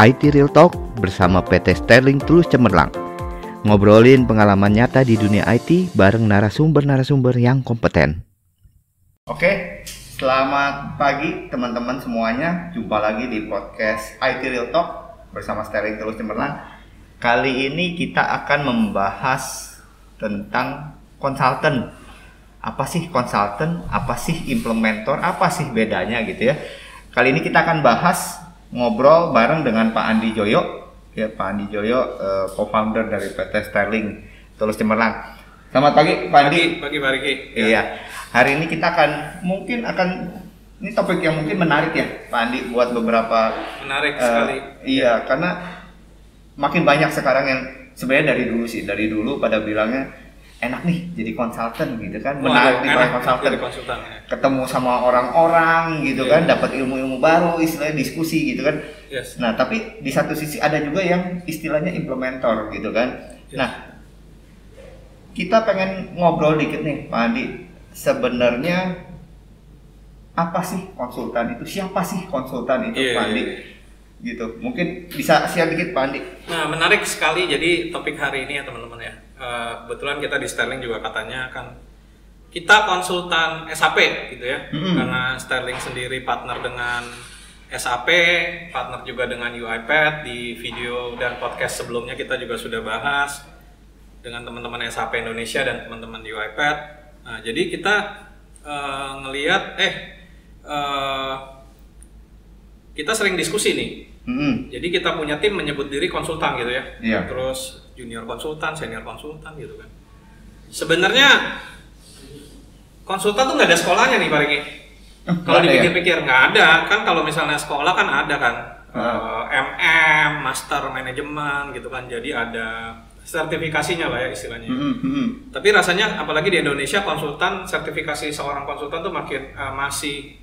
IT Real Talk bersama PT Sterling Tulus Cemerlang. Ngobrolin pengalaman nyata di dunia IT bareng narasumber-narasumber yang kompeten. Oke, selamat pagi teman-teman semuanya. Jumpa lagi di podcast IT Real Talk bersama Sterling Tulus Cemerlang. Kali ini kita akan membahas tentang konsultan. Apa sih konsultan? Apa sih implementer? Apa sih bedanya gitu ya? Kali ini kita akan bahas ngobrol bareng dengan Pak Andi Joyo. Ya, Pak Andi Joyo, uh, co-founder dari PT Sterling Tulus Cemerlang. Selamat pagi, Pak Andi. Pagi, Pak Riki. Ya. Iya. Hari ini kita akan mungkin akan ini topik yang mungkin menarik ya, Pak Andi buat beberapa menarik uh, sekali. Iya, karena makin banyak sekarang yang sebenarnya dari dulu sih, dari dulu pada bilangnya enak nih jadi konsultan gitu kan. Oh, menarik nih konsultan. ya. ketemu sama orang-orang gitu yeah. kan dapat ilmu-ilmu baru istilahnya diskusi gitu kan. Yes. nah tapi di satu sisi ada juga yang istilahnya implementer gitu kan. Yes. nah kita pengen ngobrol dikit nih Pak Andi. Sebenarnya apa sih konsultan itu? Siapa sih konsultan itu yeah, Pak Andi? yeah gitu. Mungkin bisa share dikit Pak Andi. Nah menarik sekali. Jadi topik hari ini ya teman-teman ya uh, kebetulan kita di Sterling juga katanya kan kita konsultan SAP gitu ya mm-hmm. karena Sterling sendiri partner dengan SAP partner juga dengan UiPath di video dan podcast sebelumnya kita juga sudah bahas dengan teman-teman SAP Indonesia dan teman-teman UiPath nah jadi kita uh, ngelihat eh uh, kita sering diskusi nih Hmm. Jadi kita punya tim menyebut diri konsultan gitu ya. Yeah. Terus junior konsultan, senior konsultan gitu kan. Sebenarnya konsultan tuh nggak ada sekolahnya nih Pak Riki. kalau ya? dipikir-pikir nggak ada kan kalau misalnya sekolah kan ada kan. Uh, MM, master manajemen gitu kan. Jadi ada sertifikasinya lah ya istilahnya. Mm -hmm. Tapi rasanya apalagi di Indonesia konsultan sertifikasi seorang konsultan tuh makin uh, masih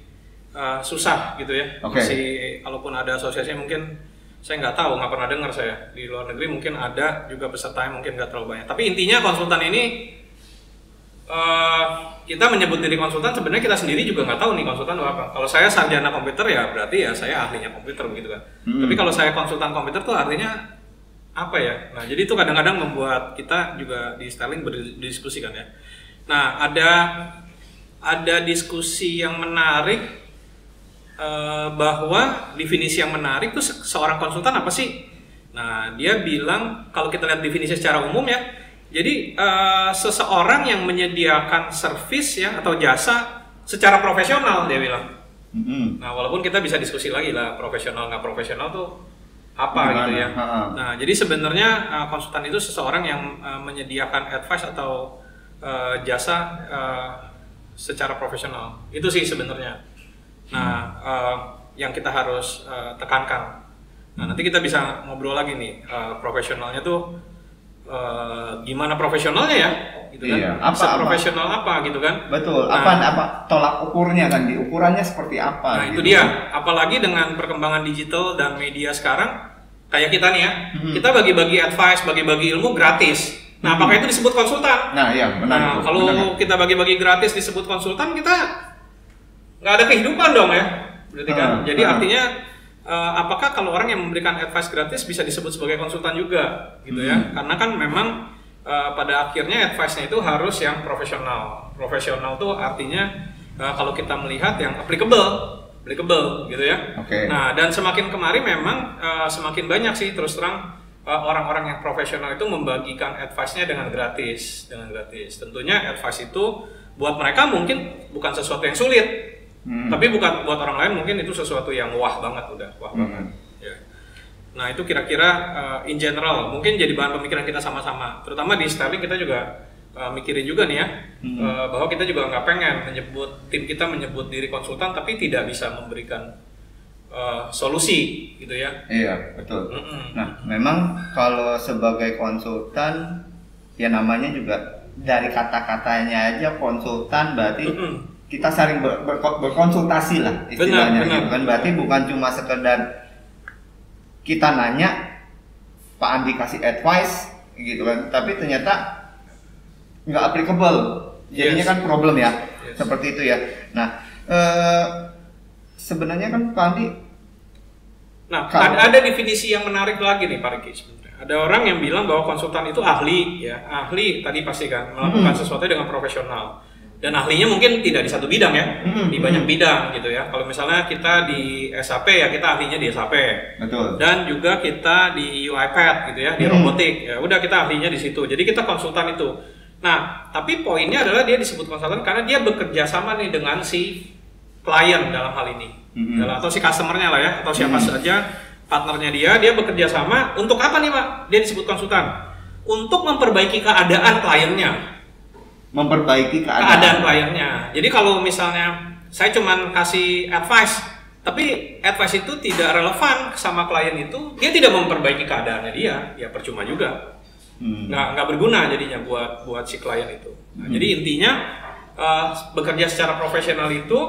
uh, susah gitu ya. Okay. Masih kalaupun ada asosiasi mungkin saya nggak tahu, nggak pernah dengar saya di luar negeri mungkin ada juga peserta yang mungkin nggak terlalu banyak. Tapi intinya konsultan ini uh, kita menyebut diri konsultan sebenarnya kita sendiri juga nggak tahu nih konsultan apa. Kalau saya sarjana komputer ya berarti ya saya ahlinya komputer begitu kan. Hmm. Tapi kalau saya konsultan komputer tuh artinya apa ya? Nah jadi itu kadang-kadang membuat kita juga di styling berdiskusi kan ya. Nah ada ada diskusi yang menarik uh, bahwa definisi yang menarik tuh seorang konsultan apa sih? Nah, dia bilang kalau kita lihat definisi secara umum ya, jadi uh, seseorang yang menyediakan servis ya atau jasa secara profesional dia bilang. Mm-hmm. Nah, walaupun kita bisa diskusi lagi lah profesional nggak profesional tuh apa Gimana? gitu ya. Ha-ha. Nah, jadi sebenarnya uh, konsultan itu seseorang yang uh, menyediakan advice atau uh, jasa uh, secara profesional. Itu sih sebenarnya. Nah, uh, yang kita harus uh, tekankan. Nah, nanti kita bisa ngobrol lagi nih uh, profesionalnya tuh uh, gimana profesionalnya ya, gitu kan? Iya. Apa, apa profesional apa gitu kan? Betul. Nah, apa apa tolak ukurnya kan? Di ukurannya seperti apa? Nah, gitu. itu dia. Apalagi dengan perkembangan digital dan media sekarang, kayak kita nih ya, hmm. kita bagi-bagi advice, bagi-bagi ilmu gratis. Nah, hmm. apakah itu disebut konsultan? Nah, iya benar. Nah, kalau benar. kita bagi-bagi gratis disebut konsultan, kita nggak ada kehidupan dong ya berarti kan uh, jadi uh. artinya uh, apakah kalau orang yang memberikan advice gratis bisa disebut sebagai konsultan juga gitu ya hmm. karena kan memang uh, pada akhirnya advice-nya itu harus yang profesional profesional tuh artinya uh, kalau kita melihat yang applicable applicable gitu ya okay. nah dan semakin kemarin memang uh, semakin banyak sih terus terang orang-orang yang profesional itu membagikan advice-nya dengan gratis dengan gratis tentunya advice itu buat mereka mungkin bukan sesuatu yang sulit Hmm. Tapi bukan buat orang lain mungkin itu sesuatu yang wah banget udah, wah hmm. banget. Ya. Nah itu kira-kira uh, in general mungkin jadi bahan pemikiran kita sama-sama. Terutama di styling kita juga uh, mikirin juga nih ya hmm. uh, bahwa kita juga nggak pengen menyebut tim kita menyebut diri konsultan tapi tidak bisa memberikan uh, solusi gitu ya. Iya betul. Mm -mm. Nah memang kalau sebagai konsultan ya namanya juga dari kata-katanya aja konsultan berarti mm -mm kita saling ber, ber, berkonsultasi lah istilahnya benar, gitu kan berarti bukan cuma sekedar kita nanya Pak Andi kasih advice gitu kan tapi ternyata nggak applicable jadinya yes. kan problem ya yes. seperti itu ya nah eh, sebenarnya kan Pak Andi Nah, Kalau- ada, ada definisi yang menarik lagi nih Pak Riki sebenarnya. Ada orang yang bilang bahwa konsultan itu ahli, ya ahli tadi pasti kan melakukan Hmm. sesuatu dengan profesional. Dan ahlinya mungkin tidak di satu bidang ya, Hmm, di banyak bidang gitu ya. Kalau misalnya kita di SAP ya kita ahlinya di SAP. Betul. Dan juga kita di UiPath gitu ya, di Hmm. robotik. Ya udah kita ahlinya di situ. Jadi kita konsultan itu. Nah, tapi poinnya adalah dia disebut konsultan karena dia bekerja sama nih dengan si klien dalam hal ini. Hmm. Dalam- atau si customernya lah ya, atau siapa Hmm. saja partnernya dia, dia bekerja sama untuk apa nih Pak? Dia disebut konsultan. Untuk memperbaiki keadaan kliennya Memperbaiki keadaan. keadaan kliennya. Jadi kalau misalnya saya cuman kasih advice, tapi advice itu tidak relevan sama klien itu, dia tidak memperbaiki keadaannya dia, ya percuma juga. Hmm. Nggak nggak berguna jadinya buat buat si klien itu. Nah, Hmm. Jadi intinya eh, bekerja secara profesional itu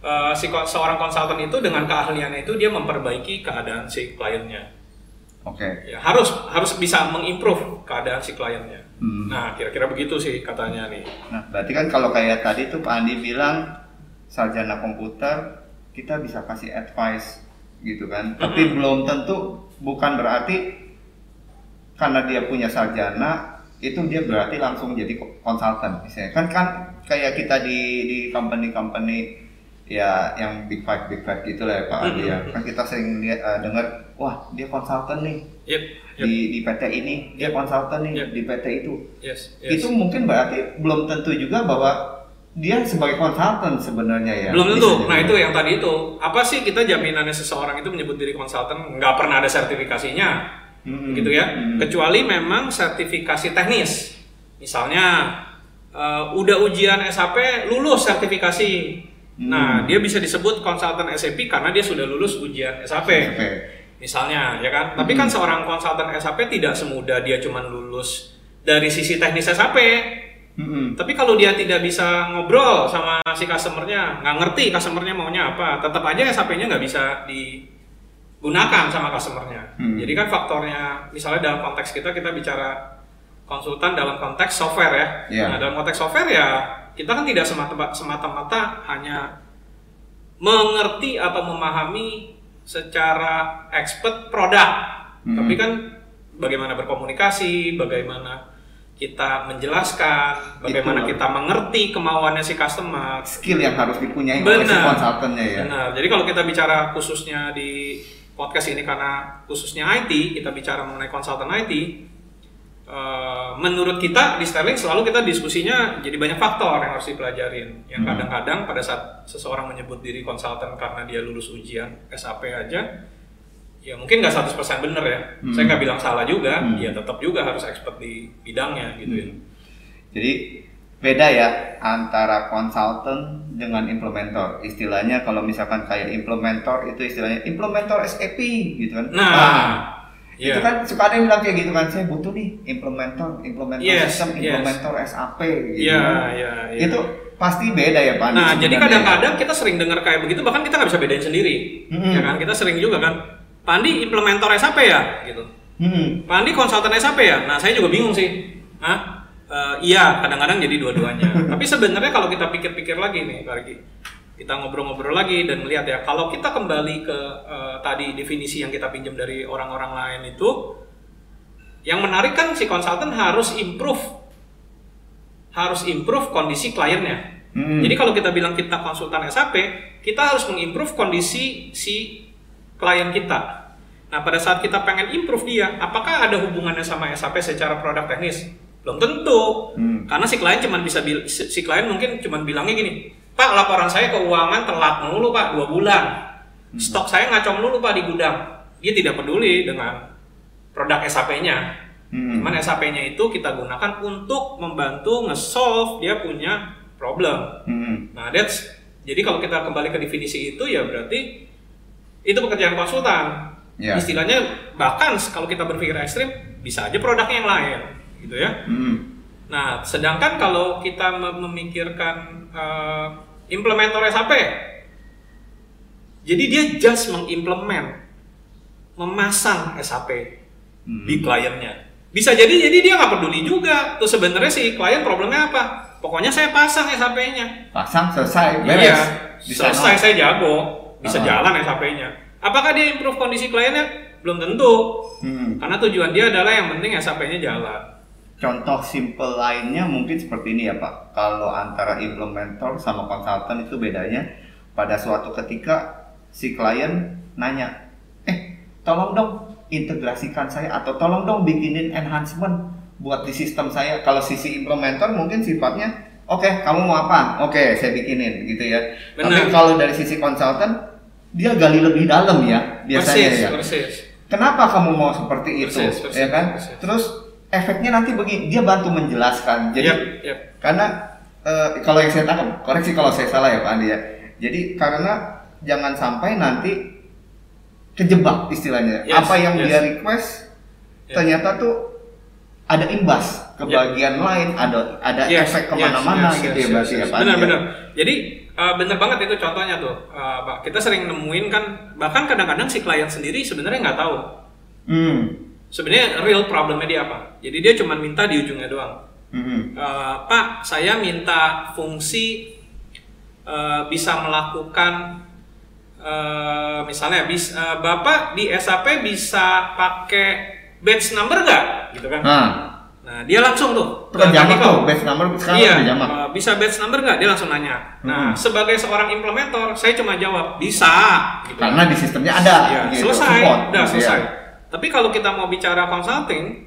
eh, si seorang konsultan itu dengan keahliannya itu dia memperbaiki keadaan si kliennya. Oke. Ya, harus harus bisa mengimprove keadaan si kliennya. Hmm. Nah kira-kira begitu sih katanya nih. Nah, berarti kan kalau kayak tadi tuh Pak Andi bilang sarjana komputer kita bisa kasih advice gitu kan. Tapi Mhm. belum tentu bukan berarti karena dia punya sarjana itu dia berarti langsung jadi ko- konsultan misalnya. Kan kan kayak kita di di company-company ya yang big five big five gitu lah ya Pak Andi ya. Mhm. Kan kita sering lihat eh, dengar wah dia konsultan nih Yep, yep. di di PT ini, dia konsultan nih Yep. di PT itu Yes, yes. itu mungkin berarti belum tentu juga bahwa dia sebagai konsultan sebenarnya ya. belum tentu. Nah itu yang tadi itu. Apa sih kita jaminannya seseorang itu menyebut diri konsultan nggak pernah ada sertifikasinya, Mm-mm. gitu ya. Mm-mm. Kecuali memang sertifikasi teknis. Misalnya eh, udah ujian SAP lulus sertifikasi. Hmm. Nah dia bisa disebut konsultan SAP karena dia sudah lulus ujian SAP. SAP. Misalnya, ya kan? Tapi kan Hmm. seorang konsultan SAP tidak semudah dia cuma lulus dari sisi teknis SAP. Mm-mm. Tapi kalau dia tidak bisa ngobrol sama si customernya, nggak ngerti customernya maunya apa, tetap aja SAP-nya nggak bisa digunakan sama customernya. Hmm. Jadi kan faktornya, misalnya dalam konteks kita kita bicara konsultan dalam konteks software ya. Iya. Nah dalam konteks software ya kita kan tidak semata- semata-mata hanya mengerti atau memahami secara expert produk, Hmm. tapi kan bagaimana berkomunikasi, bagaimana kita menjelaskan, bagaimana Itulah. kita mengerti kemauannya si customer. Skill yang harus dipunyai oleh si Benar. konsultannya ya. Benar. Jadi kalau kita bicara khususnya di podcast ini karena khususnya IT, kita bicara mengenai konsultan IT. Eh, menurut kita di Sterling selalu kita diskusinya jadi banyak faktor yang harus dipelajarin. Yang Hmm. kadang-kadang pada saat seseorang menyebut diri konsultan karena dia lulus ujian SAP aja, ya mungkin nggak 100% bener ya. Hmm. Saya nggak bilang salah juga, Hmm. ya tetap juga harus expert di bidangnya gitu ya. Hmm. Jadi beda ya antara konsultan dengan implementer. Istilahnya kalau misalkan kayak implementer itu istilahnya implementer SAP gitu kan. Nah, itu iya. kan suka ada yang bilang kayak gitu kan. Saya butuh nih implementer, implementer Yes, sistem, yes. implementer SAP gitu. Iya, kan. iya, iya. Itu pasti beda ya Pak. Nah, jadi kadang-kadang kita sering dengar kayak begitu, bahkan kita nggak bisa bedain sendiri, Mm-mm. ya kan? Kita sering juga kan, Pak Andi implementer SAP ya, gitu. Hmm. Pak Andi konsultan SAP ya. Nah, saya juga bingung sih. Hah? Eh, iya, kadang-kadang jadi dua-duanya. Tapi sebenarnya kalau kita pikir-pikir lagi nih, Pak kita ngobrol-ngobrol lagi dan melihat ya, kalau kita kembali ke eh, tadi definisi yang kita pinjam dari orang-orang lain itu, yang menarik kan si konsultan harus improve, harus improve kondisi kliennya. Hmm. Jadi kalau kita bilang kita konsultan SAP, kita harus mengimprove kondisi si klien kita. Nah, pada saat kita pengen improve dia, apakah ada hubungannya sama SAP secara produk teknis? Belum tentu. Hmm. Karena si klien cuma bisa si klien mungkin cuma bilangnya gini, "Pak, laporan saya keuangan telat mulu, Pak, dua bulan. Stok saya ngacau mulu, Pak, di gudang." Dia tidak peduli dengan produk SAP-nya. Hmm. Cuman SAP-nya itu kita gunakan untuk membantu nge-solve dia punya problem. Hmm. Nah, that's jadi kalau kita kembali ke definisi itu ya berarti itu pekerjaan konsultan. Ya. Istilahnya bahkan kalau kita berpikir ekstrim bisa aja produknya yang lain, gitu ya. Hmm. Nah, sedangkan kalau kita mem- memikirkan eh, implementer SAP, jadi dia just mengimplement, memasang SAP Hmm. di kliennya. Bisa jadi jadi dia nggak peduli juga. Tuh sebenarnya si klien problemnya apa? Pokoknya saya pasang SAP-nya. Pasang selesai beres. Iya, Di sana. selesai saya jago, bisa Ah. jalan SAP-nya. Apakah dia improve kondisi kliennya? Belum tentu. Hmm. Karena tujuan dia adalah yang penting SAP-nya jalan. Contoh simple lainnya mungkin seperti ini ya Pak. Kalau antara implementer sama konsultan itu bedanya pada suatu ketika si klien nanya, eh tolong dong integrasikan saya atau tolong dong bikinin enhancement buat di sistem saya. Kalau sisi implementer mungkin sifatnya, oke kamu mau apa? Oke saya bikinin gitu ya. Tapi Benar. kalau dari sisi konsultan dia gali lebih dalam ya biasanya persis, ya. persis. Kenapa kamu mau seperti itu, Persis, persis, ya kan? persis. Terus efeknya nanti begini, dia bantu menjelaskan. Jadi Yap, yap. karena eh, kalau yang saya tangkap, koreksi kalau saya salah ya Pak Andi ya. Jadi karena jangan sampai nanti kejebak istilahnya. Yes, Apa yang yes. dia request Yes. ternyata tuh ada imbas ke Yep. bagian lain, ada ada Yes, efek yes, ke mana-mana yes, gitu yes, ya berarti yes, ya yes. Pak Benar, Andi ya? Jadi uh, benar banget itu contohnya tuh, uh, Pak. Kita sering nemuin kan, bahkan kadang-kadang si klien sendiri sebenarnya nggak tahu. Hmm. Sebenarnya real problemnya dia apa. Jadi dia cuma minta di ujungnya doang. Hmm. Uh, Pak, saya minta fungsi uh, bisa melakukan uh, misalnya bis, uh, Bapak di SAP bisa pakai batch number nggak? Gitu kan? Nah, Nah, dia langsung tuh. itu kan jamak tuh, base number sekarang iya, jamak. uh, bisa batch number nggak? Dia langsung nanya. Nah, Hmm. sebagai seorang implementer, saya cuma jawab bisa. Gitu. Karena di sistemnya ada. Iya, gitu, selesai, support, udah gitu ya. Tapi kalau kita mau bicara consulting,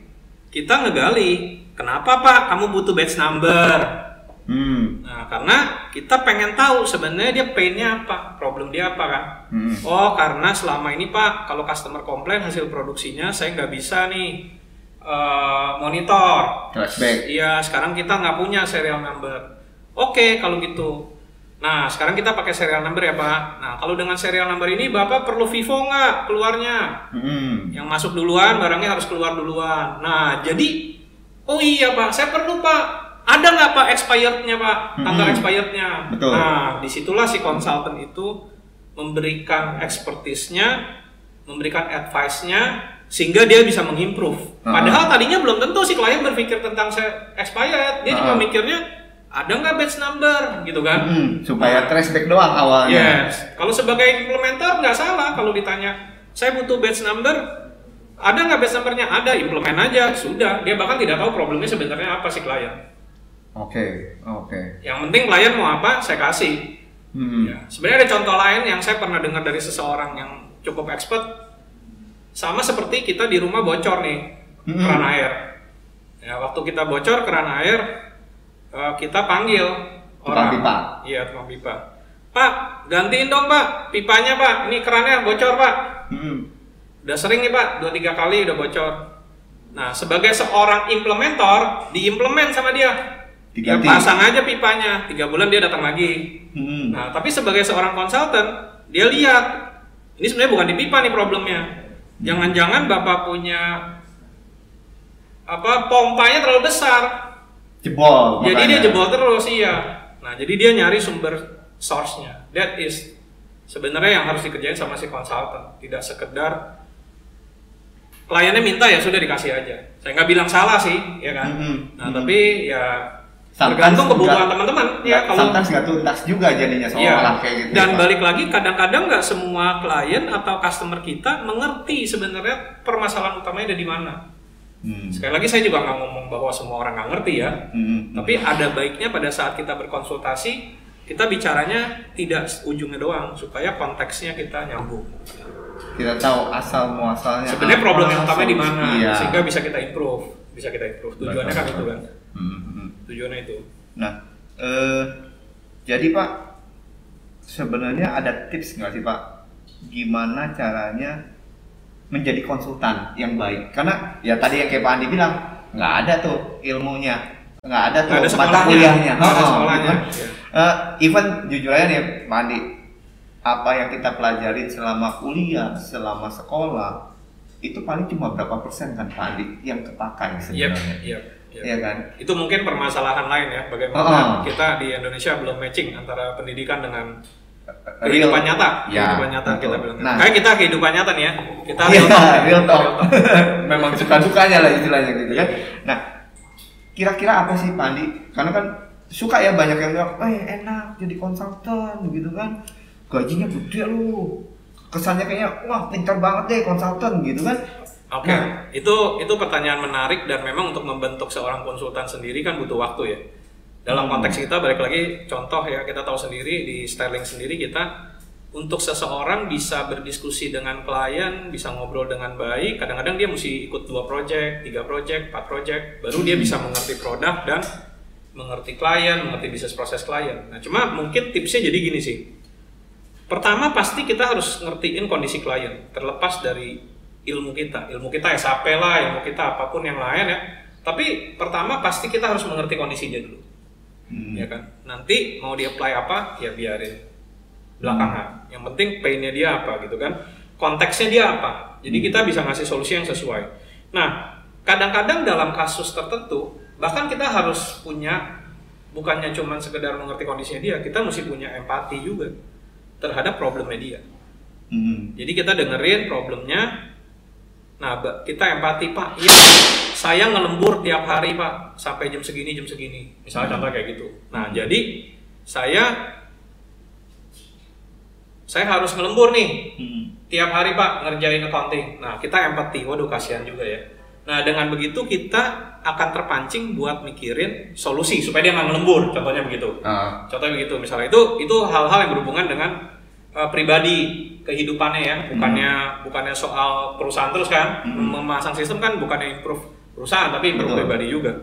kita ngegali, kenapa Pak kamu butuh batch number? Hmm. Nah, karena kita pengen tahu sebenarnya dia pain-nya apa, problem dia apa kan? Hmm. Oh, karena selama ini Pak, kalau customer komplain hasil produksinya saya nggak bisa nih eh, monitor. Flashback. Iya, sekarang kita nggak punya serial number. Oke, kalau gitu. Nah, sekarang kita pakai serial number ya Pak. Nah, kalau dengan serial number ini Bapak perlu Vivo nggak keluarnya? Hmm. Yang masuk duluan, barangnya harus keluar duluan. Nah, jadi, oh iya Pak, saya perlu Pak. Ada nggak Pak expirednya Pak? Tanggal Mm-mm. expirednya. Betul. Nah, di situlah si konsultan itu memberikan expertise-nya, memberikan advice-nya, sehingga dia bisa mengimprove. Ah. Padahal tadinya belum tentu si klien berpikir tentang expired. Dia cuma Ah. mikirnya, ada nggak batch number? Gitu kan. Hmm, supaya traceback doang awalnya. Yes. Kalau sebagai implementer nggak salah kalau ditanya, saya butuh batch number, ada nggak batch numbernya? Ada, implement aja, sudah. Dia bahkan tidak tahu problemnya sebenarnya apa si klien. Oke, oke. Yang penting klien mau apa, saya kasih. Hmm. Ya. Sebenarnya ada contoh lain yang saya pernah dengar dari seseorang yang cukup expert, sama seperti kita di rumah bocor nih Hmm. keran air. Ya, waktu kita bocor keran air, eh, kita panggil Tukang pipa. Iya, tukang pipa. Pak, gantiin dong pak, pipanya pak. Ini kerannya bocor pak. Hmm. Udah sering nih pak, dua tiga kali udah bocor. Nah, sebagai seorang implementer, diimplement sama dia. Ya Diganti. pasang aja pipanya, tiga bulan dia datang lagi. Hmm. Nah, tapi sebagai seorang konsultan, dia lihat ini sebenarnya bukan di pipa nih problemnya. Jangan-jangan bapak punya apa pompanya terlalu besar, Jebol. jadi makanya. dia jebol terus iya. Nah, jadi dia nyari sumber source-nya. That is sebenarnya yang harus dikerjain sama si konsultan, tidak sekedar kliennya minta ya sudah dikasih aja. Saya nggak bilang salah sih, ya kan. Mhm. Nah, Mhm. tapi ya Sometimes tergantung kebutuhan teman-teman. Ya Ya, kalau sometimes nggak tuntas juga jadinya Iya. seolah kayak gitu. Dan ya, balik lagi kadang-kadang nggak semua klien atau customer kita mengerti sebenarnya permasalahan utamanya ada di mana. Hmm. Sekali lagi saya juga nggak ngomong bahwa semua orang nggak ngerti ya. Hmm. Tapi ada baiknya pada saat kita berkonsultasi, kita bicaranya tidak ujungnya doang, supaya konteksnya kita nyambung. kita tahu asal muasalnya. Sebenarnya problem yang utama di mana, Iya. sehingga bisa kita improve, bisa kita improve. Tujuannya kan itu kan, Hmm, hmm. tujuannya itu. Nah, eh, jadi Pak, sebenarnya ada tips nggak sih Pak? Gimana caranya menjadi konsultan yang baik? Karena ya tadi yang kayak Pak Andi bilang, nggak ada tuh ilmunya, nggak ada tuh ada mata kuliahnya. nggak ada Oh, sekolahnya. gitu. Iya. Eh, even jujur aja nih Pak Andi, apa yang kita pelajarin selama kuliah, selama sekolah, itu paling cuma berapa persen kan Pak Andi yang kepakai sebenarnya? iya. iya. Iya kan? Itu mungkin permasalahan lain ya, bagaimana Oh. kita di Indonesia belum matching antara pendidikan dengan kehidupan nyata, Ya, kehidupan nyata betul. kita bilang. Nah. Kayak kita kehidupan nyata nih ya, kita Iya, real talk, real talk. real talk. Memang suka dukanya lah istilahnya gitu kan. Nah, kira-kira apa sih Pak Andi? Karena kan suka ya banyak yang bilang, eh enak jadi konsultan gitu kan. Gajinya gede lu. kesannya kayaknya wah pintar banget deh konsultan gitu kan Oke, okay. nah, itu itu pertanyaan menarik dan memang untuk membentuk seorang konsultan sendiri kan butuh waktu ya. Dalam konteks kita balik lagi contoh ya kita tahu sendiri di styling sendiri kita untuk seseorang bisa berdiskusi dengan klien, bisa ngobrol dengan baik, kadang-kadang dia mesti ikut dua project, tiga project, empat project, baru dia bisa mengerti produk dan mengerti klien, mengerti bisnis proses klien. Nah, cuma mungkin tipsnya jadi gini sih. Pertama pasti kita harus ngertiin kondisi klien, terlepas dari ilmu kita ilmu kita SAP lah ilmu kita apa pun yang lain ya tapi pertama pasti kita harus mengerti kondisinya dulu hmm. ya kan nanti mau di apply apa ya biarin belakangan hmm. yang penting painnya dia apa gitu kan konteksnya dia apa jadi hmm. kita bisa ngasih solusi yang sesuai nah kadang-kadang dalam kasus tertentu bahkan kita harus punya bukannya cuma sekedar mengerti kondisinya dia kita mesti punya empati juga terhadap problemnya dia hmm. jadi kita dengerin problemnya Nah, kita empati Pak, iya saya ngelembur tiap hari Pak, sampai jam segini, jam segini. Misalnya hmm. contoh kayak gitu. Nah, jadi saya saya harus ngelembur nih hmm. tiap hari Pak ngerjain accounting. Nah, kita empati, waduh kasihan juga ya. Nah, dengan begitu kita akan terpancing buat mikirin solusi supaya dia nggak ngelembur, contohnya begitu. Uh. Contohnya begitu, misalnya itu itu hal-hal yang berhubungan dengan uh, pribadi kehidupannya ya bukannya hmm. bukannya soal perusahaan terus kan hmm. memasang sistem kan bukannya improve perusahaan tapi improve Betul. pribadi juga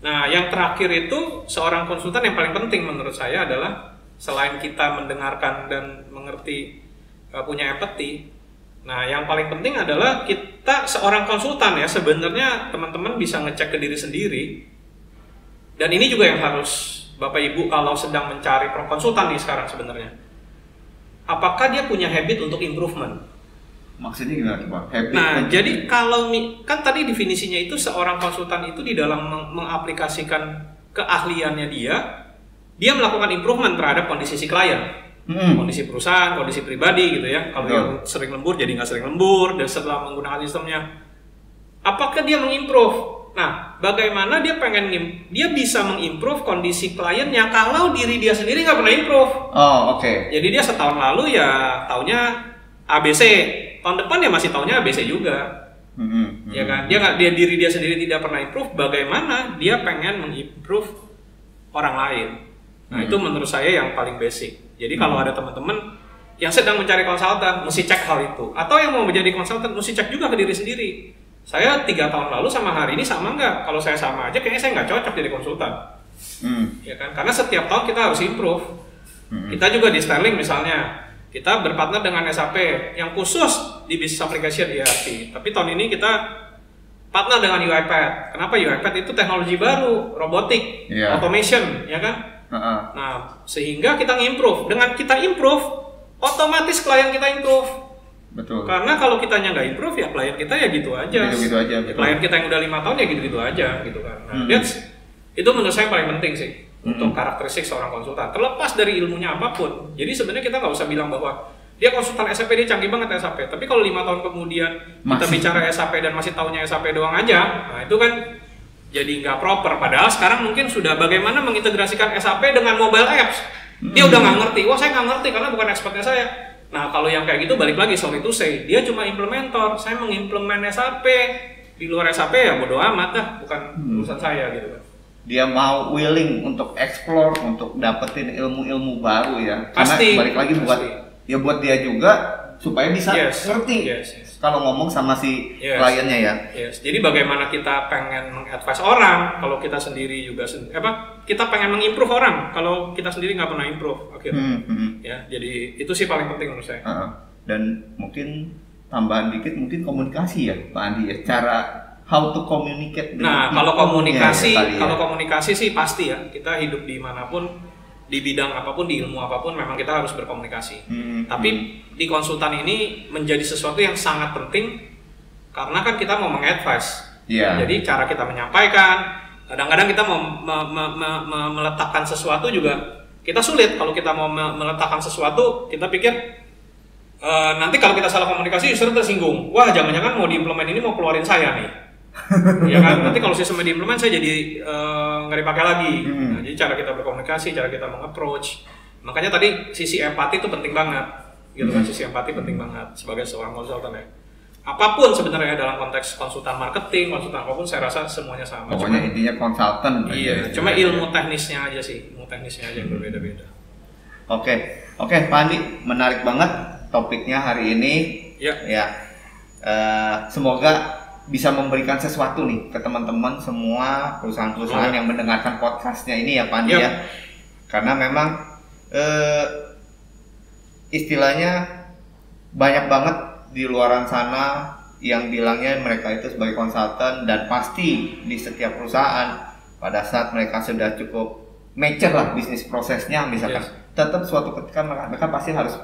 nah yang terakhir itu seorang konsultan yang paling penting menurut saya adalah selain kita mendengarkan dan mengerti uh, punya empati nah yang paling penting adalah kita seorang konsultan ya sebenarnya teman-teman bisa ngecek ke diri sendiri dan ini juga yang harus Bapak Ibu kalau sedang mencari konsultan nih sekarang sebenarnya apakah dia punya habit untuk improvement? Maksudnya gimana Pak? Habit nah, jadi kalau kan tadi definisinya itu seorang konsultan itu di dalam meng mengaplikasikan keahliannya dia, dia melakukan improvement terhadap kondisi si klien. Hmm. Kondisi perusahaan, kondisi pribadi gitu ya. Kalau yang sering lembur jadi nggak sering lembur dan setelah menggunakan sistemnya. Apakah dia mengimprove? Nah, bagaimana dia pengen dia bisa mengimprove kondisi kliennya kalau diri dia sendiri nggak pernah improve. Oh, oke. Okay. Jadi dia setahun lalu ya taunya ABC, tahun depan ya masih taunya ABC juga. Mm -hmm. Ya kan? Dia nggak dia diri dia sendiri tidak pernah improve. Bagaimana dia pengen mengimprove orang lain? Nah, mm -hmm. itu menurut saya yang paling basic. Jadi mm -hmm. kalau ada teman-teman yang sedang mencari konsultan, mesti cek hal itu. Atau yang mau menjadi konsultan, mesti cek juga ke diri sendiri saya tiga tahun lalu sama hari ini sama nggak? Kalau saya sama aja, kayaknya saya nggak cocok jadi konsultan. Hmm. Ya kan? Karena setiap tahun kita harus improve. Hmm. Kita juga di styling misalnya, kita berpartner dengan SAP yang khusus di business application ERP. Tapi tahun ini kita partner dengan UiPath. Kenapa UiPath itu teknologi baru, robotik, yeah. automation, ya kan? Uh -uh. Nah, sehingga kita improve. Dengan kita improve, otomatis klien kita improve. Betul. Karena kalau kita nggak improve ya klien kita ya gitu aja. Gitu-gitu aja. Ya, klien kita yang udah lima tahun ya gitu-gitu aja gitu kan. Nah, hmm. that's, itu menurut saya paling penting sih hmm. untuk karakteristik seorang konsultan. Terlepas dari ilmunya apa pun. Jadi sebenarnya kita nggak usah bilang bahwa dia konsultan SAP dia canggih banget SAP. Tapi kalau lima tahun kemudian masih. kita bicara SAP dan masih tahunya SAP doang aja, nah itu kan jadi nggak proper. Padahal sekarang mungkin sudah bagaimana mengintegrasikan SAP dengan mobile apps. Dia hmm. udah nggak ngerti. Wah saya nggak ngerti karena bukan expertnya saya Nah kalau yang kayak gitu balik lagi sorry to say dia cuma implementer, saya mengimplement SAP di luar SAP ya bodo amat dah, bukan hmm. urusan saya gitu kan. Dia mau willing untuk explore, untuk dapetin ilmu-ilmu baru ya. Pasti. Karena balik lagi buat ya buat dia juga supaya bisa yes. ngerti. Yes, yes kalau ngomong sama si yes. kliennya ya. Yes. Jadi bagaimana kita pengen mengadvise orang kalau kita sendiri juga sen apa kita pengen mengimprove orang kalau kita sendiri nggak pernah improve akhirnya. Hmm, hmm. Ya, jadi itu sih paling penting menurut saya. Uh -huh. Dan mungkin tambahan dikit mungkin komunikasi ya Pak Andi ya cara how to communicate. Nah kalau komunikasi ya, ya, kalau komunikasi sih pasti ya kita hidup di mana pun di bidang apa pun di ilmu apa pun memang kita harus berkomunikasi. Hmm, Tapi hmm. di konsultan ini menjadi sesuatu yang sangat penting karena kan kita mau mengadvise. Yeah. Jadi cara kita menyampaikan, kadang-kadang kita mau me, me, me, me, meletakkan sesuatu juga kita sulit kalau kita mau me, meletakkan sesuatu kita pikir e, nanti kalau kita salah komunikasi justru tersinggung. Wah jangan-jangan mau diimplement ini mau keluarin saya nih ya kan? Nanti kalau sistemnya diimplement saya jadi eh, nggak uh, dipakai lagi. Hmm. nah, jadi cara kita berkomunikasi cara kita mengapproach. Makanya tadi sisi empati itu penting banget. Gitu kan? Sisi empati penting banget sebagai seorang konsultan ya. Apa pun sebenarnya dalam konteks konsultan marketing konsultan apa pun saya rasa semuanya sama. Pokoknya Cuma- intinya konsultan. iya cuma ilmu teknisnya aja sih. Ilmu teknisnya aja yang berbeda-beda. Oke, oke Pak Andi, menarik banget topiknya hari ini. ya. Ya, eh, semoga bisa memberikan sesuatu nih ke teman-teman semua perusahaan-perusahaan Semoga. yang mendengarkan podcastnya ini ya Pak Andi Yap. ya. Karena memang eh, istilahnya banyak banget di luaran sana yang bilangnya mereka itu sebagai konsultan dan pasti di setiap perusahaan pada saat mereka sudah cukup mature lah bisnis prosesnya misalkan Yes. tetap suatu ketika mereka, mereka pasti harus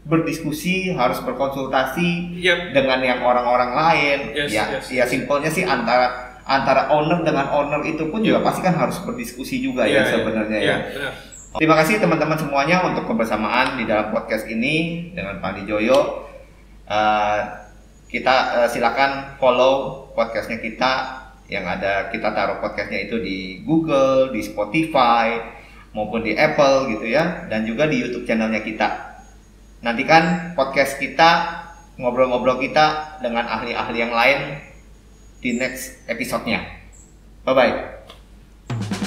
berdiskusi harus berkonsultasi Yap. dengan yang orang-orang lain Yes, ya yes. ya simpelnya sih antara antara owner dengan owner itu pun juga pasti kan harus berdiskusi juga Iya, ya iya. sebenarnya Iya, ya benar. Terima kasih teman-teman semuanya untuk kebersamaan di dalam podcast ini dengan Pak Andi Joyo. Eh, kita eh, silakan follow podcastnya kita yang ada kita taruh podcastnya itu di Google, di Spotify maupun di Apple gitu ya, dan juga di YouTube channelnya kita. Nantikan podcast kita, ngobrol-ngobrol kita dengan ahli-ahli yang lain di next episodenya. Bye-bye.